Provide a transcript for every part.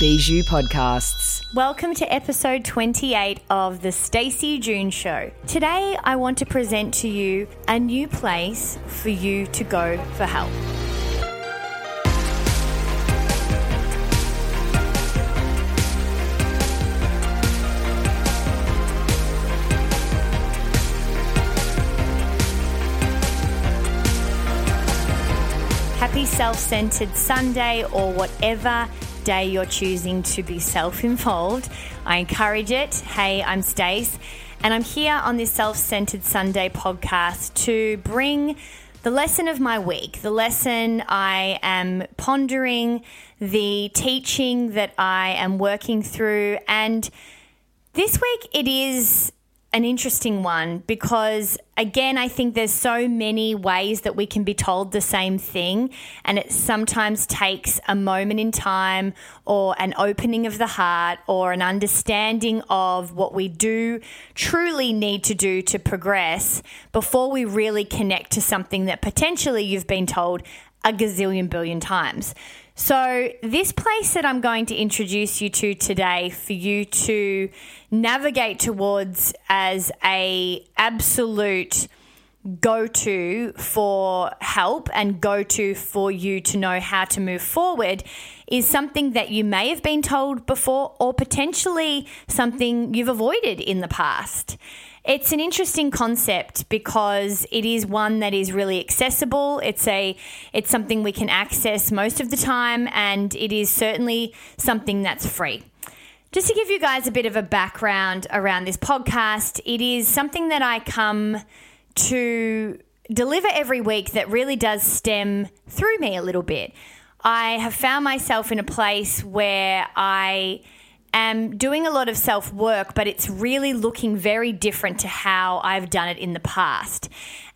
Bijou Podcasts. Welcome to episode 28 of The Stacey June Show. Today, I want to present to you a new place for you to go for help. Happy self centered Sunday or whatever day you're choosing to be self involved. I encourage it. Hey, I'm Stace, and I'm here on this Self Centered Sunday podcast to bring the lesson of my week, the lesson I am pondering, the teaching that I am working through. And this week it is an interesting one because, again, I think there's so many ways that we can be told the same thing, and it sometimes takes a moment in time or an opening of the heart or an understanding of what we do truly need to do to progress before we really connect to something that potentially you've been told a gazillion billion times. So, this place that I'm going to introduce you to today for you to navigate towards as a absolute go to for help and go to for you to know how to move forward is something that you may have been told before or potentially something you've avoided in the past. It's an interesting concept because it is one that is really accessible. It's a it's something we can access most of the time and it is certainly something that's free. Just to give you guys a bit of a background around this podcast, it is something that I come to deliver every week that really does stem through me a little bit. I have found myself in a place where I am doing a lot of self work, but it's really looking very different to how I've done it in the past.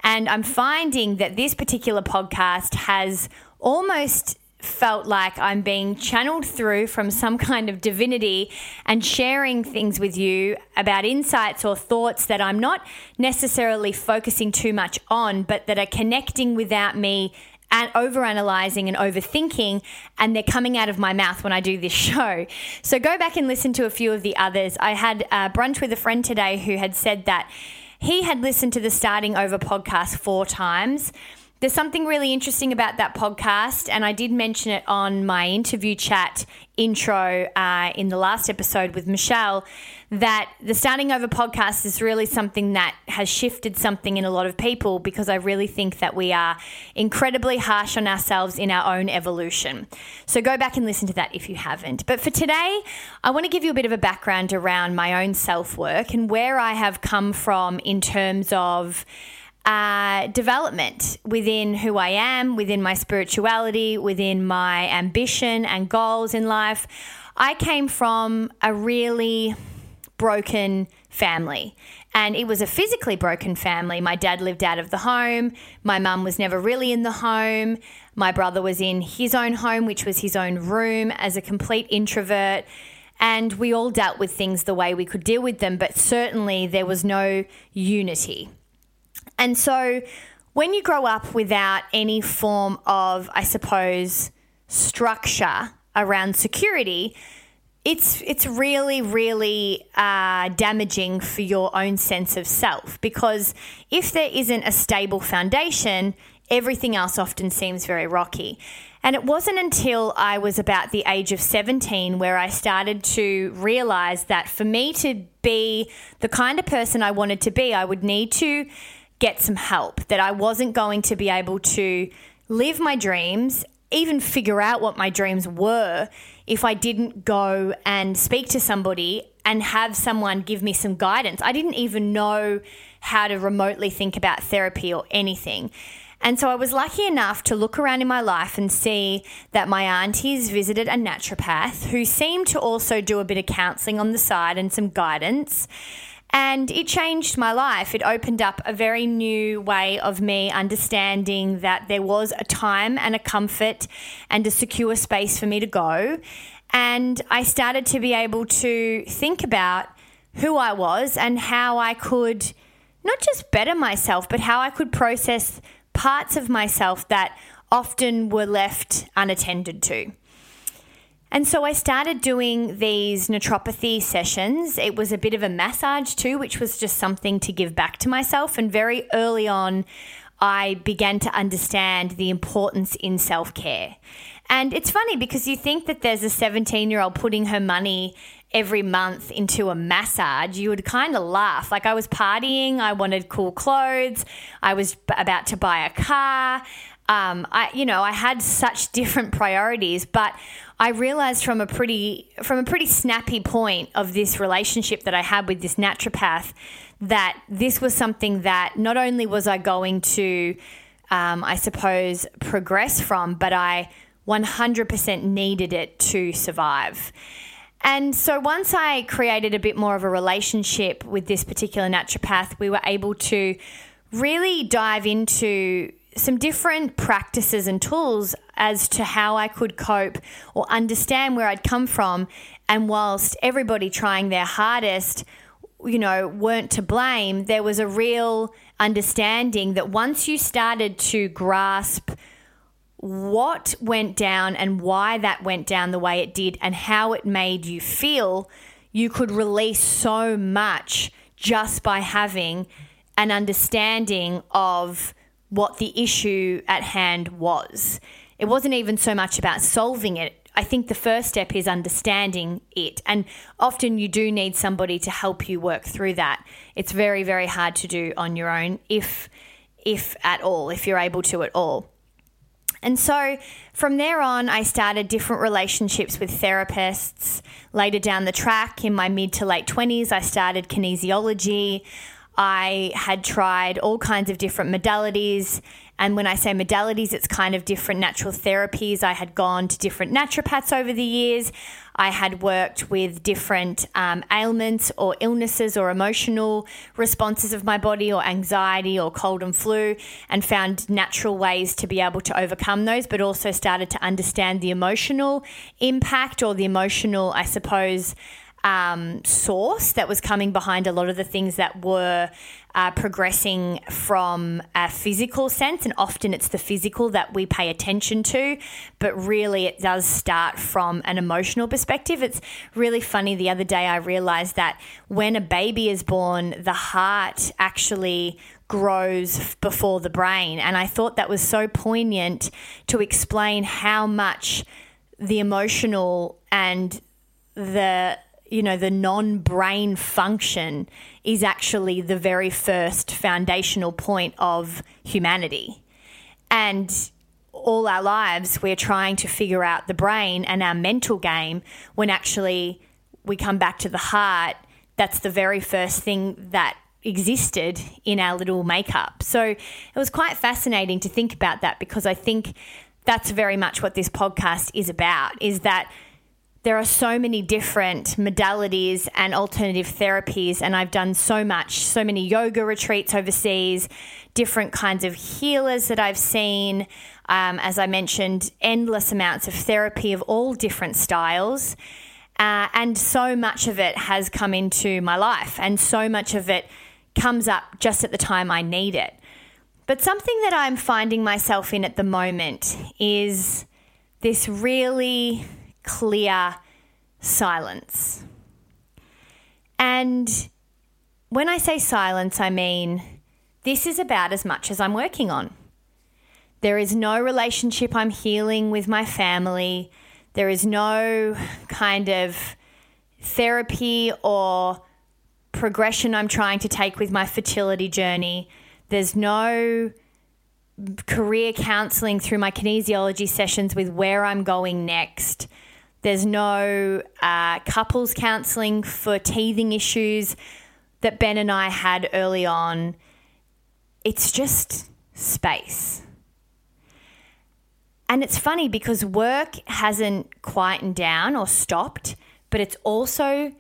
And I'm finding that this particular podcast has almost felt like I'm being channeled through from some kind of divinity and sharing things with you about insights or thoughts that I'm not necessarily focusing too much on, but that are connecting without me and overanalyzing and overthinking, and they're coming out of my mouth when I do this show. So go back and listen to a few of the others. I had a brunch with a friend today who had said that he had listened to the Starting Over podcast four times. There's something really interesting about that podcast, and I did mention it on my interview chat intro uh, in the last episode with Michelle. That the Starting Over podcast is really something that has shifted something in a lot of people because I really think that we are incredibly harsh on ourselves in our own evolution. So go back and listen to that if you haven't. But for today, I want to give you a bit of a background around my own self work and where I have come from in terms of uh, development within who I am, within my spirituality, within my ambition and goals in life. I came from a really broken family. And it was a physically broken family. My dad lived out of the home. My mum was never really in the home. My brother was in his own home, which was his own room, as a complete introvert. And we all dealt with things the way we could deal with them, but certainly there was no unity. And so when you grow up without any form of, I suppose, structure around security, it's it's really really uh, damaging for your own sense of self because if there isn't a stable foundation, everything else often seems very rocky. And it wasn't until I was about the age of 17 where I started to realize that for me to be the kind of person I wanted to be, I would need to get some help, that I wasn't going to be able to live my dreams, even figure out what my dreams were, if I didn't go and speak to somebody and have someone give me some guidance. I didn't even know how to remotely think about therapy or anything. And so I was lucky enough to look around in my life and see that my aunties visited a naturopath who seemed to also do a bit of counseling on the side and some guidance. And it changed my life. It opened up a very new way of me understanding that there was a time and a comfort and a secure space for me to go. And I started to be able to think about who I was and how I could not just better myself, but how I could process parts of myself that often were left unattended to. And so I started doing these naturopathy sessions. It was a bit of a massage too, which was just something to give back to myself. And very early on, I began to understand the importance in self care. And it's funny because you think that there's a 17 year old putting her money every month into a massage, you would kind of laugh. Like I was partying, I wanted cool clothes, I was about to buy a car. Um, I, you know, I had such different priorities, but I realized from a pretty, from a pretty snappy point of this relationship that I had with this naturopath that this was something that not only was I going to, um, I suppose, progress from, but I 100% needed it to survive. And so once I created a bit more of a relationship with this particular naturopath, we were able to really dive into some different practices and tools as to how I could cope or understand where I'd come from. And whilst everybody trying their hardest, you know, weren't to blame, there was a real understanding that once you started to grasp what went down and why that went down the way it did and how it made you feel, you could release so much just by having an understanding of what the issue at hand was. It wasn't even so much about solving it. I think the first step is understanding it. And often you do need somebody to help you work through that. It's very, very hard to do on your own, if if at all, if you're able to at all. And so from there on, I started different relationships with therapists. Later down the track, in my mid to late 20s, I started kinesiology. I had tried all kinds of different modalities. And when I say modalities, it's kind of different natural therapies. I had gone to different naturopaths over the years. I had worked with different um, ailments or illnesses or emotional responses of my body or anxiety or cold and flu and found natural ways to be able to overcome those, but also started to understand the emotional impact or the emotional, I suppose, um, source that was coming behind a lot of the things that were uh, progressing from a physical sense. And often it's the physical that we pay attention to, but really it does start from an emotional perspective. It's really funny. The other day I realized that when a baby is born, the heart actually grows before the brain. And I thought that was so poignant to explain how much the emotional and the you know, the non brain function is actually the very first foundational point of humanity. And all our lives, we're trying to figure out the brain and our mental game when actually we come back to the heart. That's the very first thing that existed in our little makeup. So it was quite fascinating to think about that because I think that's very much what this podcast is about is that there are so many different modalities and alternative therapies, and I've done so much, so many yoga retreats overseas, different kinds of healers that I've seen. Um, as I mentioned, endless amounts of therapy of all different styles. Uh, and so much of it has come into my life, and so much of it comes up just at the time I need it. But something that I'm finding myself in at the moment is this really clear silence. And when I say silence, I mean this is about as much as I'm working on. There is no relationship I'm healing with my family. There is no kind of therapy or progression I'm trying to take with my fertility journey. There's no career counseling through my kinesiology sessions with where I'm going next. There's no uh, couples counselling for teething issues that Ben and I had early on. It's just space. And it's funny because work hasn't quietened down or stopped, but it's also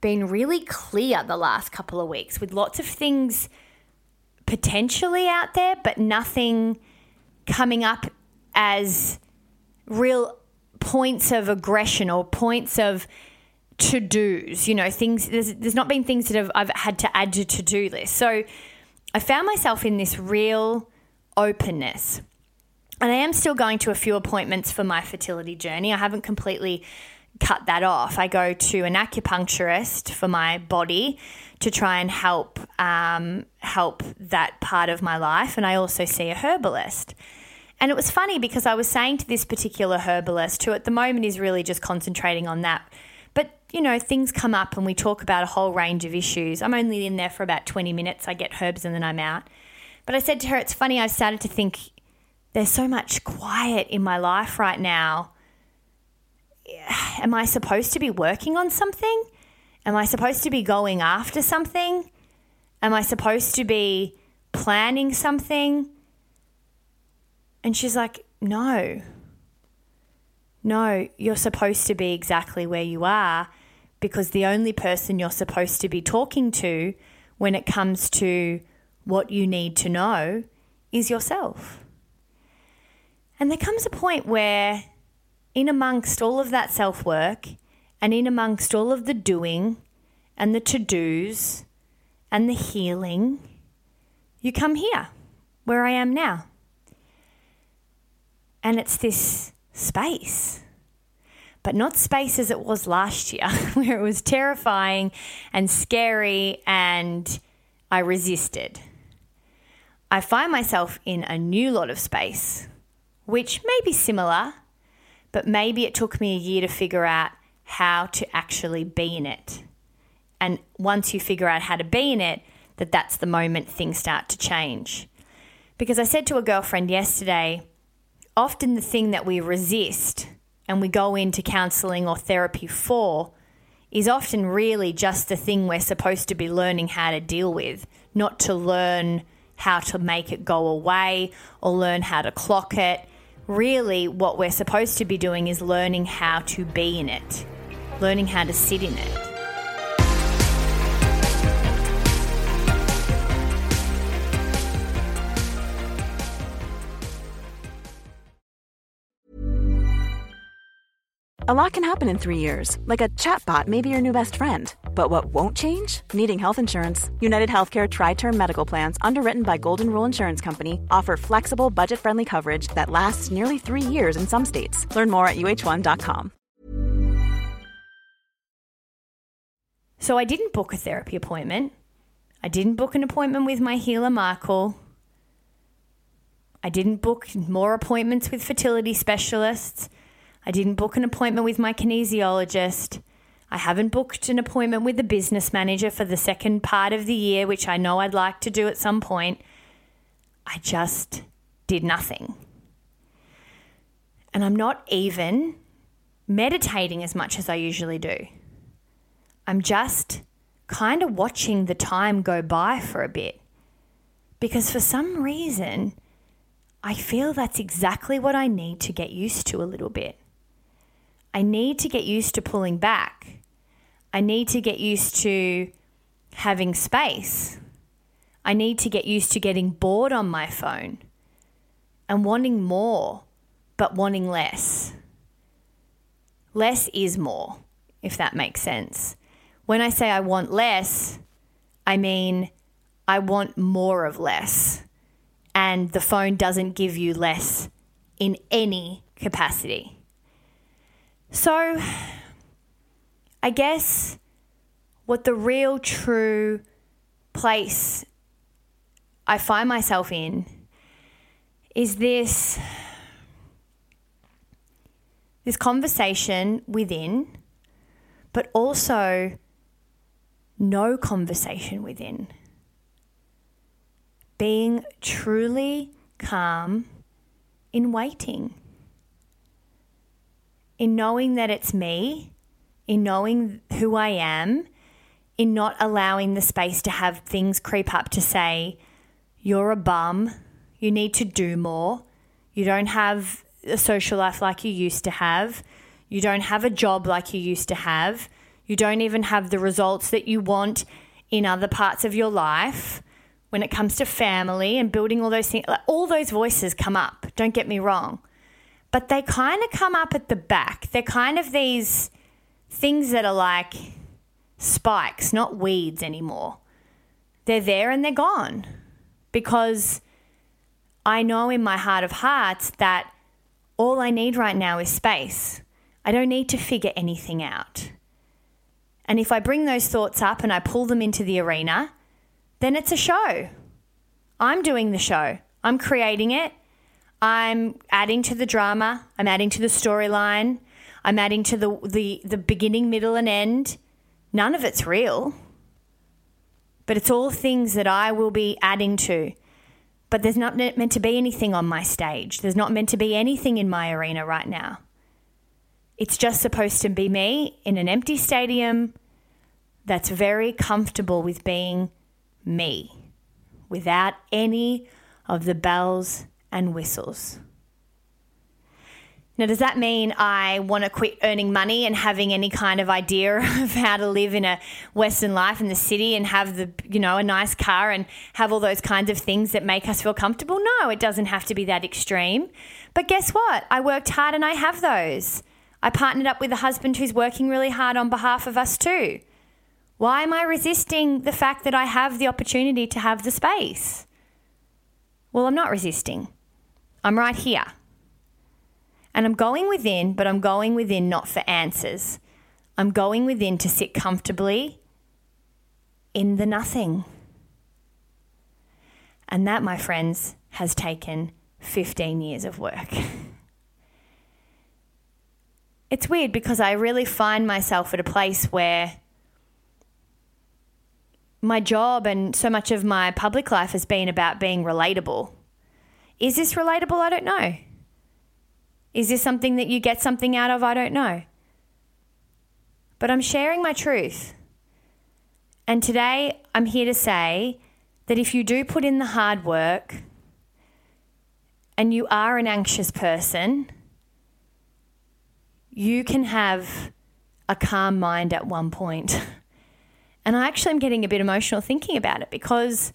been really clear the last couple of weeks with lots of things potentially out there, but nothing coming up as real points of aggression or points of to dos. You know, things. There's, there's not been things that have, I've had to add to to do list. So I found myself in this real openness. And I am still going to a few appointments for my fertility journey. I haven't completely cut that off. I go to an acupuncturist for my body to try and help um, help that part of my life, and I also see a herbalist. And it was funny because I was saying to this particular herbalist, who at the moment is really just concentrating on that. But, you know, things come up and we talk about a whole range of issues. I'm only in there for about 20 minutes. I get herbs and then I'm out. But I said to her, it's funny, I've started to think there's so much quiet in my life right now. Am I supposed to be working on something? Am I supposed to be going after something? Am I supposed to be planning something? And she's like, No. No, you're supposed to be exactly where you are because the only person you're supposed to be talking to when it comes to what you need to know is yourself. And there comes a point where, in amongst all of that self work and in amongst all of the doing and the to dos and the healing, you come here where I am now. And it's this space. But not space as it was last year, where it was terrifying and scary and I resisted. I find myself in a new lot of space, which may be similar, but maybe it took me a year to figure out how to actually be in it. And once you figure out how to be in it, that that's the moment things start to change. Because I said to a girlfriend yesterday, often the thing that we resist and we go into counseling or therapy for is often really just the thing we're supposed to be learning how to deal with, not to learn how to make it go away or learn how to clock it. Really, what we're supposed to be doing is learning how to be in it, learning how to sit in it. A lot can happen in three years, like a chatbot may be your new best friend. But what won't change? Needing health insurance. United Healthcare Tri Term Medical Plans, underwritten by Golden Rule Insurance Company, offer flexible, budget friendly coverage that lasts nearly three years in some states. Learn more at uhone.com. So I didn't book a therapy appointment. I didn't book an appointment with my healer, Michael. I didn't book more appointments with fertility specialists. I didn't book an appointment with my kinesiologist. I haven't booked an appointment with the business manager for the second part of the year, which I know I'd like to do at some point. I just did nothing. And I'm not even meditating as much as I usually do. I'm just kind of watching the time go by for a bit. Because for some reason, I feel that's exactly what I need to get used to a little bit. I need to get used to pulling back. I need to get used to having space. I need to get used to getting bored on my phone and wanting more, but wanting less. Less is more, if that makes sense. When I say I want less, I mean I want more of less. And the phone doesn't give you less in any capacity. So, I guess what the real true place I find myself in is this this conversation within but also no conversation within. Being truly calm in waiting in knowing that it's me, in knowing who I am, in not allowing the space to have things creep up to say, you're a bum, you need to do more, you don't have a social life like you used to have. You don't have a job like you used to have. You don't even have the results that you want in other parts of your life when it comes to family and building all those things. All those voices come up, don't get me wrong. But they kind of come up at the back. They're kind of these things that are like spikes, not weeds anymore. They're there and they're gone because I know in my heart of hearts that all I need right now is space. I don't need to figure anything out. And if I bring those thoughts up and I pull them into the arena, then it's a show. I'm doing the show, I'm creating it. I'm adding to the drama, I'm adding to the storyline, I'm adding to the, the, the beginning, middle, and end. None of it's real, but it's all things that I will be adding to. But there's not meant to be anything on my stage. There's not meant to be anything in my arena right now. It's just supposed to be me in an empty stadium that's very comfortable with being me without any of the bells and whistles. Now, does that mean I want to quit earning money and having any kind of idea of how to live in a Western life in the city and have the, you know, a nice car and have all those kinds of things that make us feel comfortable? No, it doesn't have to be that extreme. But guess what? I worked hard and I have those. I partnered up with a husband who's working really hard on behalf of us too. Why am I resisting the fact that I have the opportunity to have the space? Well, I'm not resisting. I'm right here. And I'm going within, but I'm going within not for answers. I'm going within to sit comfortably in the nothing. And that, my friends, has taken 15 years of work. it's weird because I really find myself at a place where my job and so much of my public life has been about being relatable. Is this relatable? I don't know. Is this something that you get something out of? I don't know. But I'm sharing my truth. And today I'm here to say that if you do put in the hard work and you are an anxious person, you can have a calm mind at one point. And I actually am getting a bit emotional thinking about it because,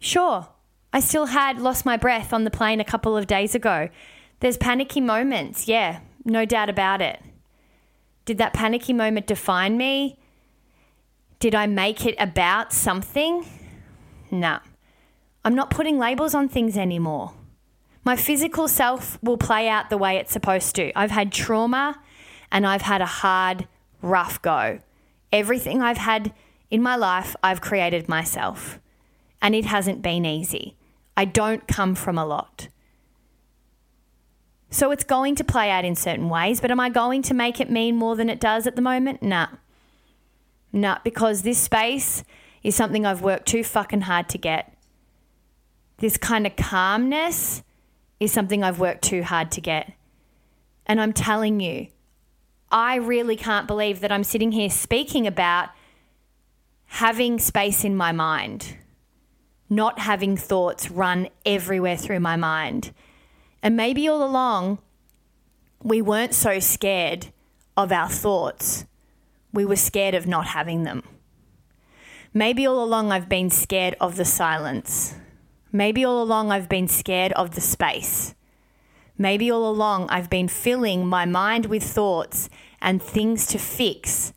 sure, I still had lost my breath on the plane a couple of days ago. There's panicky moments, yeah, no doubt about it. Did that panicky moment define me? Did I make it about something? No. I'm not putting labels on things anymore. My physical self will play out the way it's supposed to. I've had trauma and I've had a hard, rough go. Everything I've had in my life, I've created myself. And it hasn't been easy. I don't come from a lot. So it's going to play out in certain ways, but am I going to make it mean more than it does at the moment? Nah. Nah, because this space is something I've worked too fucking hard to get. This kind of calmness is something I've worked too hard to get. And I'm telling you, I really can't believe that I'm sitting here speaking about having space in my mind, not having thoughts run everywhere through my mind. And maybe all along, we weren't so scared of our thoughts, we were scared of not having them. Maybe all along, I've been scared of the silence. Maybe all along I've been scared of the space. Maybe all along I've been filling my mind with thoughts and things to fix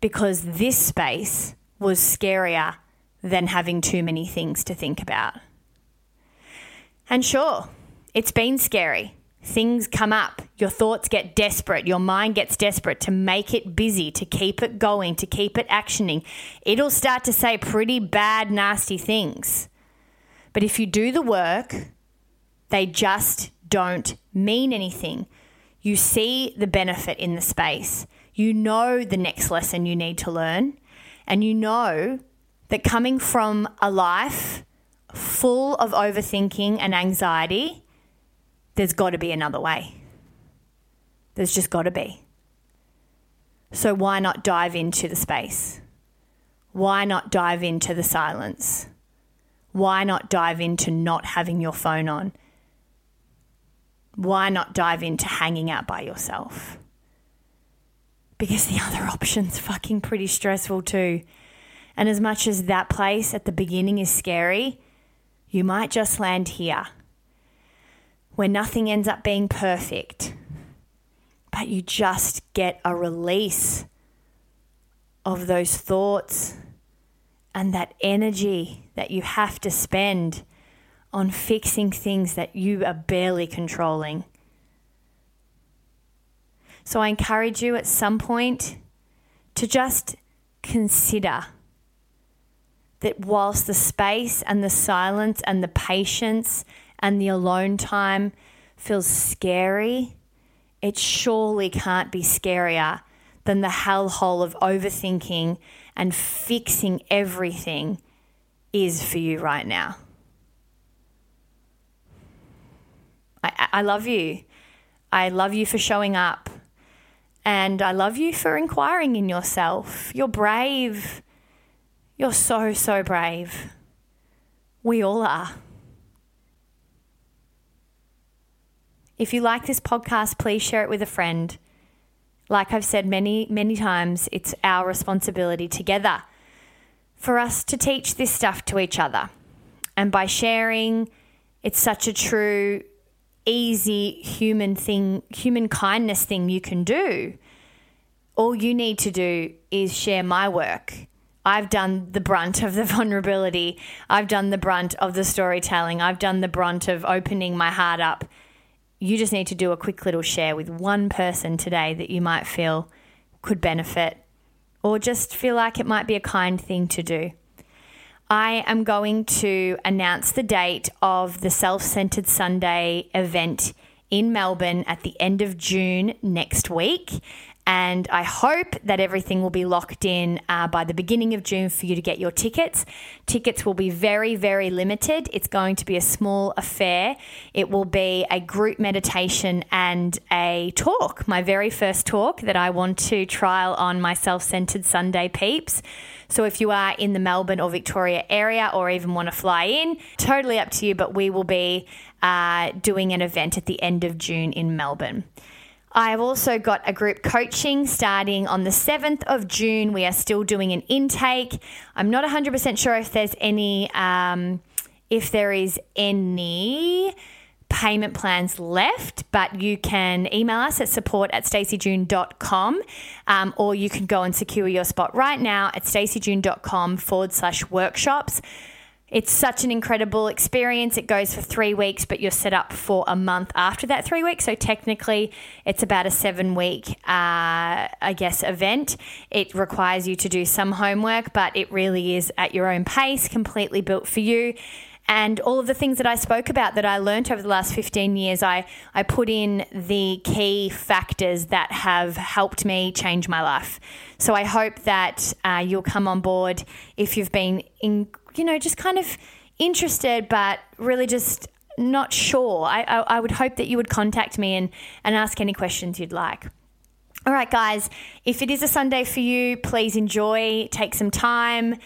because this space was scarier than having too many things to think about. And sure, it's been scary. Things come up, your thoughts get desperate, your mind gets desperate to make it busy, to keep it going, to keep it actioning. It'll start to say pretty bad, nasty things. But if you do the work, they just don't mean anything. You see the benefit in the space. You know the next lesson you need to learn. And you know that coming from a life full of overthinking and anxiety, there's got to be another way. There's just got to be. So, why not dive into the space? Why not dive into the silence? why not dive into not having your phone on? why not dive into hanging out by yourself? Because the other option's fucking pretty stressful too. And as much as that place at the beginning is scary, you might just land here where nothing ends up being perfect, but you just get a release of those thoughts and that energy that you have to spend on fixing things that you are barely controlling. So I encourage you at some point to just consider that whilst the space and the silence and the patience and the alone time feels scary, it surely can't be scarier than the hellhole of overthinking and fixing everything is for you right now. I, I love you. I love you for showing up. And I love you for inquiring in yourself. You're brave. You're so, so brave. We all are. If you like this podcast, please share it with a friend. Like I've said many, many times, it's our responsibility together for us to teach this stuff to each other. And by sharing, it's such a true, easy human thing, human kindness thing you can do. All you need to do is share my work. I've done the brunt of the vulnerability. I've done the brunt of the storytelling. I've done the brunt of opening my heart up you just need to do a quick little share with one person today that you might feel could benefit or just feel like it might be a kind thing to do. I am going to announce the date of the Self Centered Sunday event in Melbourne at the end of June next week. And I hope that everything will be locked in uh, by the beginning of June for you to get your tickets. Tickets will be very, very limited. It's going to be a small affair. It will be a group meditation and a talk, my very first talk that I want to trial on my self centered Sunday peeps. So if you are in the Melbourne or Victoria area or even want to fly in, totally up to you, but we will be uh, doing an event at the end of June in Melbourne. I've also got a group coaching starting on the 7th of June. We are still doing an intake. I'm not 100% sure if there's any, um, if there is any payment plans left, but you can email us at support at staceyjune.com um, or you can go and secure your spot right now at staceyjune.com forward slash workshops. It's such an incredible experience. It goes for three weeks, but you're set up for a month after that three weeks. So technically, it's about a seven week, uh, I guess, event. It requires you to do some homework, but it really is at your own pace, completely built for you. And all of the things that I spoke about that I learned over the last 15 years, I, I put in the key factors that have helped me change my life. So I hope that uh, you'll come on board if you've been in you know, just kind of interested, but really just not sure, I, I, I, would hope that you would contact me and, and ask any questions you'd like. All right, guys, if it is a Sunday for you, please enjoy, take some time.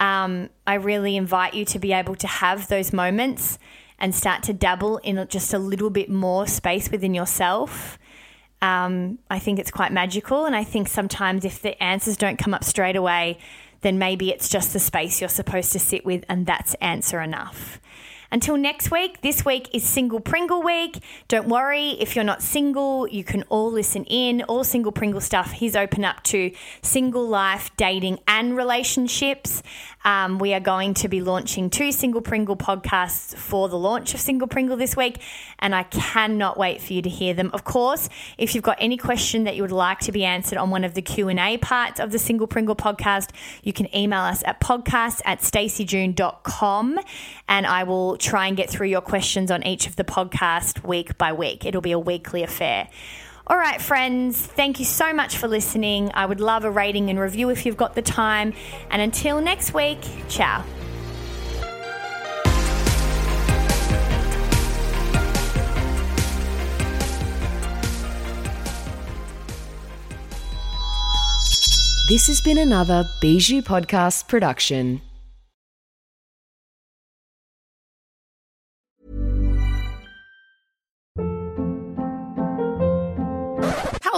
Um, I really invite you to be able to have those moments and start to dabble in just a little bit more space within yourself. Um, I think it's quite magical. And I think sometimes if the answers don't come up straight away, then maybe it's just the space you're supposed to sit with, and that's answer enough. Until next week, this week is Single Pringle Week. Don't worry if you're not single, you can all listen in. All Single Pringle stuff He's open up to single life, dating, and relationships. Um, we are going to be launching two Single Pringle podcasts for the launch of Single Pringle this week, and I cannot wait for you to hear them. Of course, if you've got any question that you would like to be answered on one of the Q&A parts of the Single Pringle podcast, you can email us at podcast at staceyjune.com and I will try and get through your questions on each of the podcast week by week. It'll be a weekly affair. All right, friends, thank you so much for listening. I would love a rating and review if you've got the time. And until next week, ciao. This has been another Bijou Podcast production.